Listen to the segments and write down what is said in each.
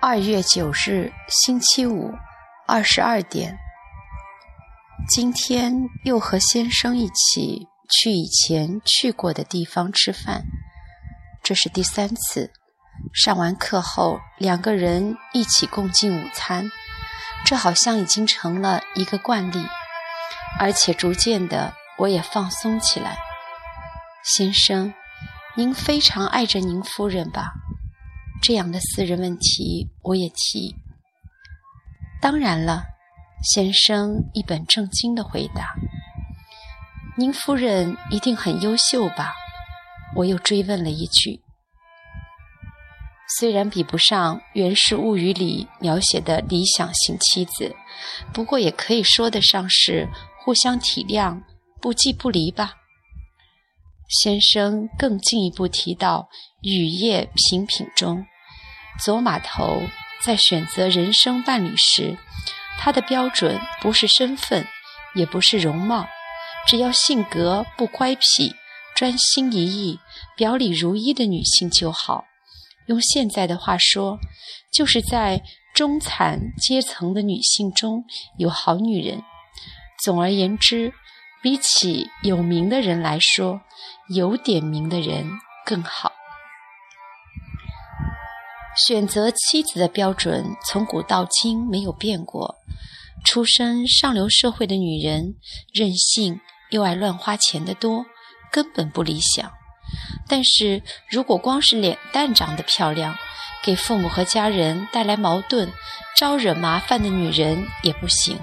二月九日，星期五，二十二点。今天又和先生一起去以前去过的地方吃饭，这是第三次。上完课后，两个人一起共进午餐，这好像已经成了一个惯例，而且逐渐的我也放松起来。先生，您非常爱着您夫人吧？这样的私人问题，我也提。当然了，先生一本正经的回答。您夫人一定很优秀吧？我又追问了一句。虽然比不上《源氏物语》里描写的理想型妻子，不过也可以说得上是互相体谅、不弃不离吧。先生更进一步提到，《雨夜品品》中，走马头在选择人生伴侣时，他的标准不是身份，也不是容貌，只要性格不乖僻、专心一意、表里如一的女性就好。用现在的话说，就是在中产阶层的女性中有好女人。总而言之。比起有名的人来说，有点名的人更好。选择妻子的标准从古到今没有变过。出身上流社会的女人，任性又爱乱花钱的多，根本不理想。但是如果光是脸蛋长得漂亮，给父母和家人带来矛盾、招惹麻烦的女人也不行。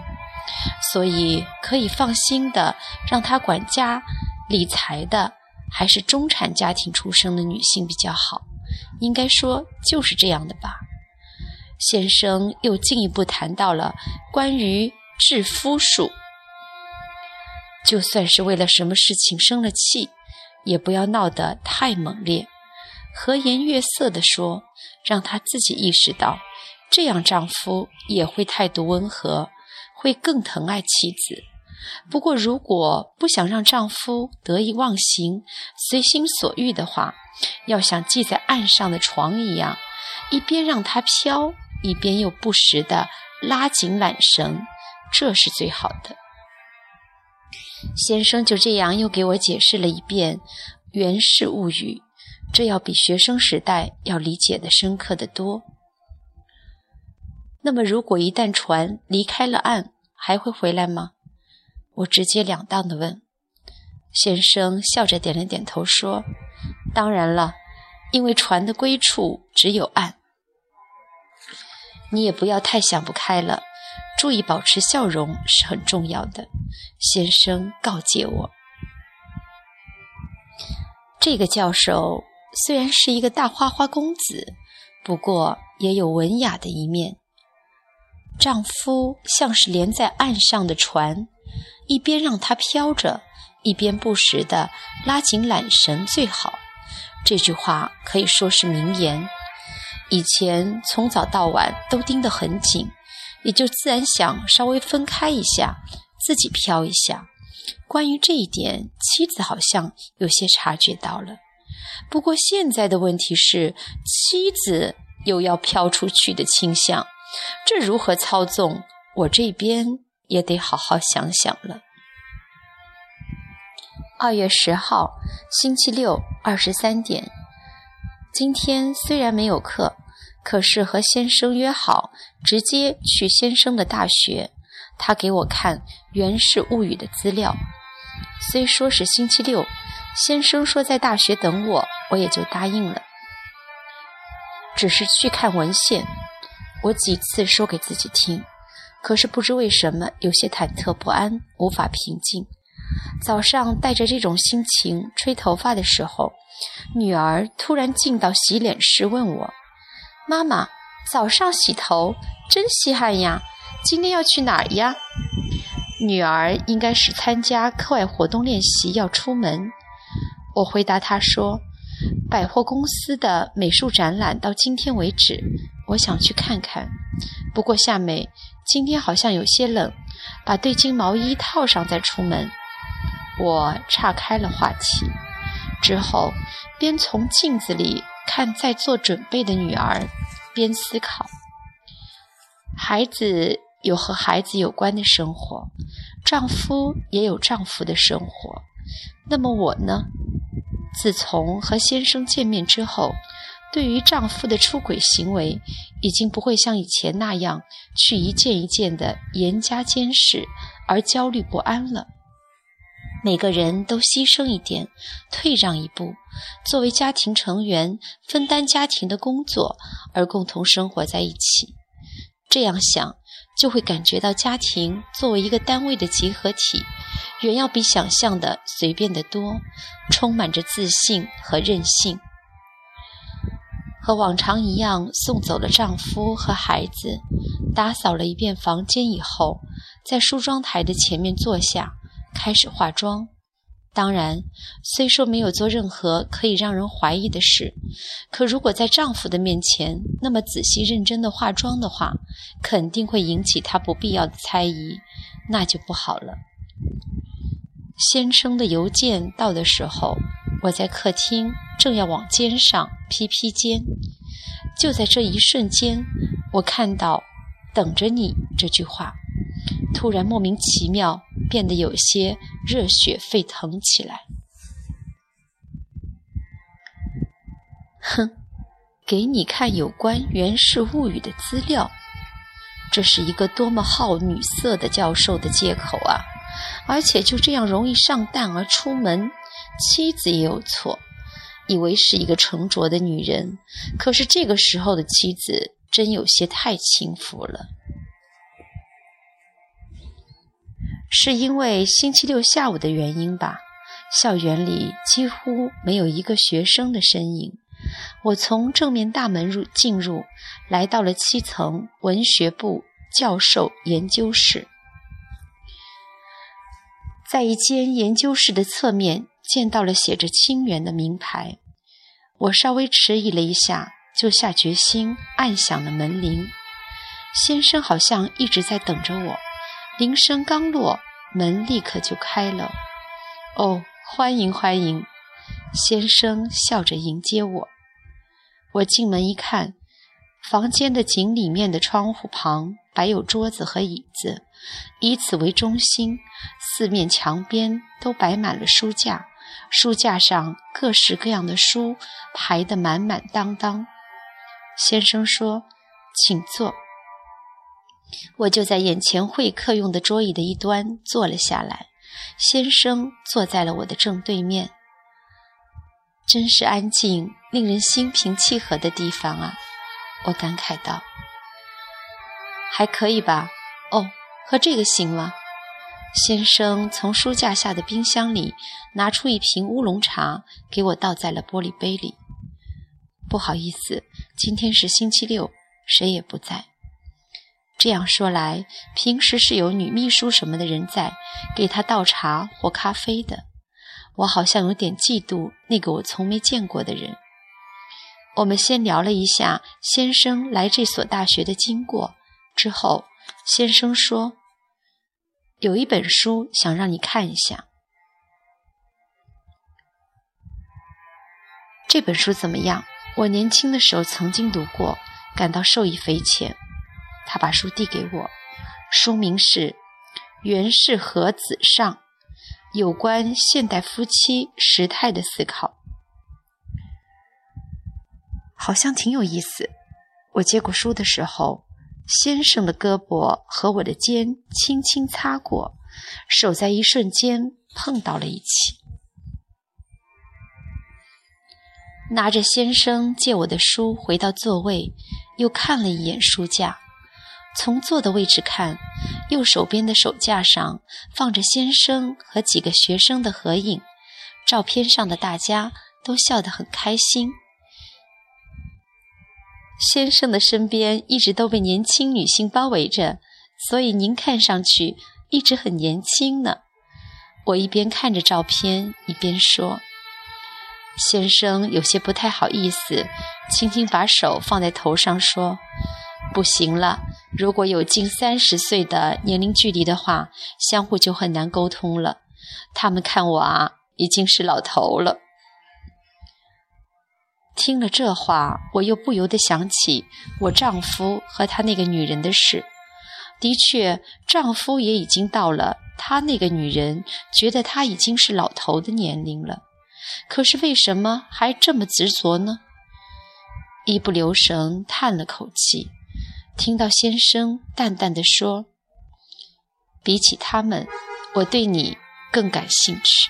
所以可以放心的让她管家理财的，还是中产家庭出生的女性比较好。应该说就是这样的吧。先生又进一步谈到了关于治夫术，就算是为了什么事情生了气，也不要闹得太猛烈，和颜悦色地说，让她自己意识到，这样丈夫也会态度温和。会更疼爱妻子。不过，如果不想让丈夫得意忘形、随心所欲的话，要像系在岸上的床一样，一边让它飘，一边又不时的拉紧缆绳，这是最好的。先生就这样又给我解释了一遍《源氏物语》，这要比学生时代要理解的深刻的多。那么，如果一旦船离开了岸，还会回来吗？我直截了当的问。先生笑着点了点头，说：“当然了，因为船的归处只有岸。你也不要太想不开了，注意保持笑容是很重要的。”先生告诫我。这个教授虽然是一个大花花公子，不过也有文雅的一面。丈夫像是连在岸上的船，一边让它飘着，一边不时地拉紧缆绳最好。这句话可以说是名言。以前从早到晚都盯得很紧，也就自然想稍微分开一下，自己飘一下。关于这一点，妻子好像有些察觉到了。不过现在的问题是，妻子又要飘出去的倾向。这如何操纵？我这边也得好好想想了。二月十号，星期六，二十三点。今天虽然没有课，可是和先生约好直接去先生的大学。他给我看《源氏物语》的资料。虽说是星期六，先生说在大学等我，我也就答应了。只是去看文献。我几次说给自己听，可是不知为什么有些忐忑不安，无法平静。早上带着这种心情吹头发的时候，女儿突然进到洗脸室问我：“妈妈，早上洗头真稀罕呀，今天要去哪儿呀？”女儿应该是参加课外活动练习要出门。我回答她说：“百货公司的美术展览到今天为止。”我想去看看。不过夏美，今天好像有些冷，把对襟毛衣套上再出门。我岔开了话题，之后边从镜子里看在做准备的女儿，边思考：孩子有和孩子有关的生活，丈夫也有丈夫的生活。那么我呢？自从和先生见面之后，对于丈夫的出轨行为，已经不会像以前那样去一件一件的严加监视而焦虑不安了。每个人都牺牲一点，退让一步，作为家庭成员分担家庭的工作，而共同生活在一起。这样想，就会感觉到家庭作为一个单位的集合体，远要比想象的随便得多，充满着自信和任性。和往常一样，送走了丈夫和孩子，打扫了一遍房间以后，在梳妆台的前面坐下。开始化妆，当然，虽说没有做任何可以让人怀疑的事，可如果在丈夫的面前那么仔细认真的化妆的话，肯定会引起他不必要的猜疑，那就不好了。先生的邮件到的时候，我在客厅正要往肩上披披肩，就在这一瞬间，我看到“等着你”这句话。突然莫名其妙变得有些热血沸腾起来。哼，给你看有关《源氏物语》的资料，这是一个多么好女色的教授的借口啊！而且就这样容易上当而出门，妻子也有错，以为是一个沉着的女人，可是这个时候的妻子真有些太轻浮了。是因为星期六下午的原因吧？校园里几乎没有一个学生的身影。我从正面大门入进入，来到了七层文学部教授研究室。在一间研究室的侧面见到了写着“清源”的名牌。我稍微迟疑了一下，就下决心按响了门铃。先生好像一直在等着我。铃声刚落。门立刻就开了。哦，欢迎欢迎！先生笑着迎接我。我进门一看，房间的井里面的窗户旁摆有桌子和椅子，以此为中心，四面墙边都摆满了书架，书架上各式各样的书排得满满当当。先生说：“请坐。”我就在眼前会客用的桌椅的一端坐了下来，先生坐在了我的正对面。真是安静、令人心平气和的地方啊！我感慨道。还可以吧？哦，喝这个行吗？先生从书架下的冰箱里拿出一瓶乌龙茶，给我倒在了玻璃杯里。不好意思，今天是星期六，谁也不在。这样说来，平时是有女秘书什么的人在给他倒茶或咖啡的。我好像有点嫉妒那个我从没见过的人。我们先聊了一下先生来这所大学的经过，之后先生说：“有一本书想让你看一下。这本书怎么样？我年轻的时候曾经读过，感到受益匪浅。”他把书递给我，书名是《源氏和子上》，有关现代夫妻时态的思考，好像挺有意思。我接过书的时候，先生的胳膊和我的肩轻轻擦过，手在一瞬间碰到了一起。拿着先生借我的书回到座位，又看了一眼书架。从坐的位置看，右手边的手架上放着先生和几个学生的合影，照片上的大家都笑得很开心。先生的身边一直都被年轻女性包围着，所以您看上去一直很年轻呢。我一边看着照片，一边说：“先生有些不太好意思，轻轻把手放在头上说：“不行了，如果有近三十岁的年龄距离的话，相互就很难沟通了。他们看我啊，已经是老头了。”听了这话，我又不由得想起我丈夫和他那个女人的事。的确，丈夫也已经到了他那个女人觉得他已经是老头的年龄了。可是为什么还这么执着呢？一不留神叹了口气，听到先生淡淡的说：“比起他们，我对你更感兴趣。”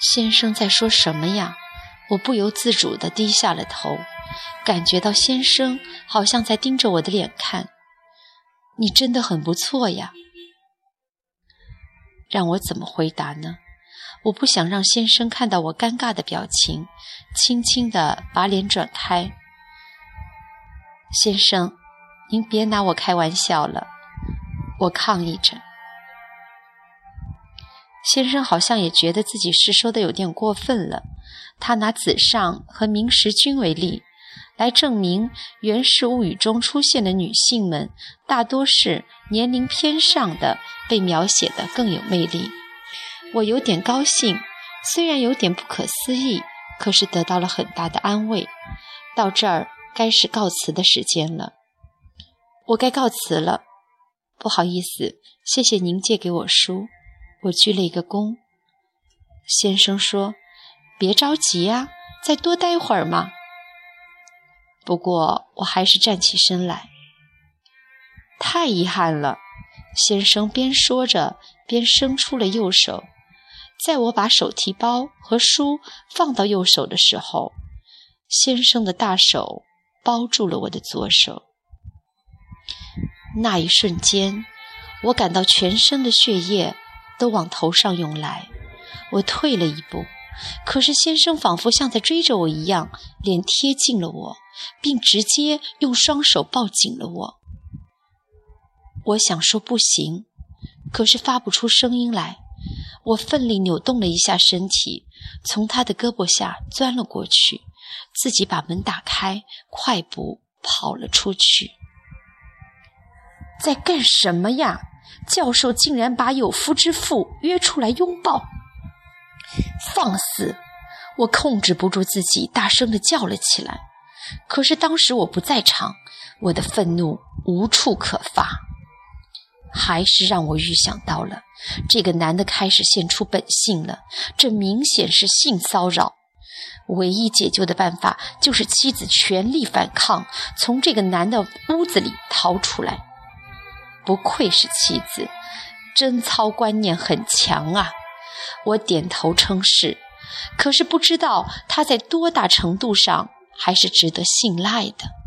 先生在说什么呀？我不由自主地低下了头，感觉到先生好像在盯着我的脸看。你真的很不错呀。让我怎么回答呢？我不想让先生看到我尴尬的表情，轻轻地把脸转开。先生，您别拿我开玩笑了，我抗议着。先生好像也觉得自己是说的有点过分了，他拿子上和明时君为例，来证明《源氏物语》中出现的女性们大多是年龄偏上的，被描写的更有魅力。我有点高兴，虽然有点不可思议，可是得到了很大的安慰。到这儿该是告辞的时间了，我该告辞了。不好意思，谢谢您借给我书。我鞠了一个躬。先生说：“别着急呀，再多待会儿嘛。”不过我还是站起身来。太遗憾了，先生边说着边伸出了右手。在我把手提包和书放到右手的时候，先生的大手包住了我的左手。那一瞬间，我感到全身的血液都往头上涌来。我退了一步，可是先生仿佛像在追着我一样，脸贴近了我，并直接用双手抱紧了我。我想说不行，可是发不出声音来。我奋力扭动了一下身体，从他的胳膊下钻了过去，自己把门打开，快步跑了出去。在干什么呀？教授竟然把有夫之妇约出来拥抱！放肆！我控制不住自己，大声的叫了起来。可是当时我不在场，我的愤怒无处可发。还是让我预想到了，这个男的开始现出本性了。这明显是性骚扰。唯一解救的办法就是妻子全力反抗，从这个男的屋子里逃出来。不愧是妻子，贞操观念很强啊！我点头称是。可是不知道他在多大程度上还是值得信赖的。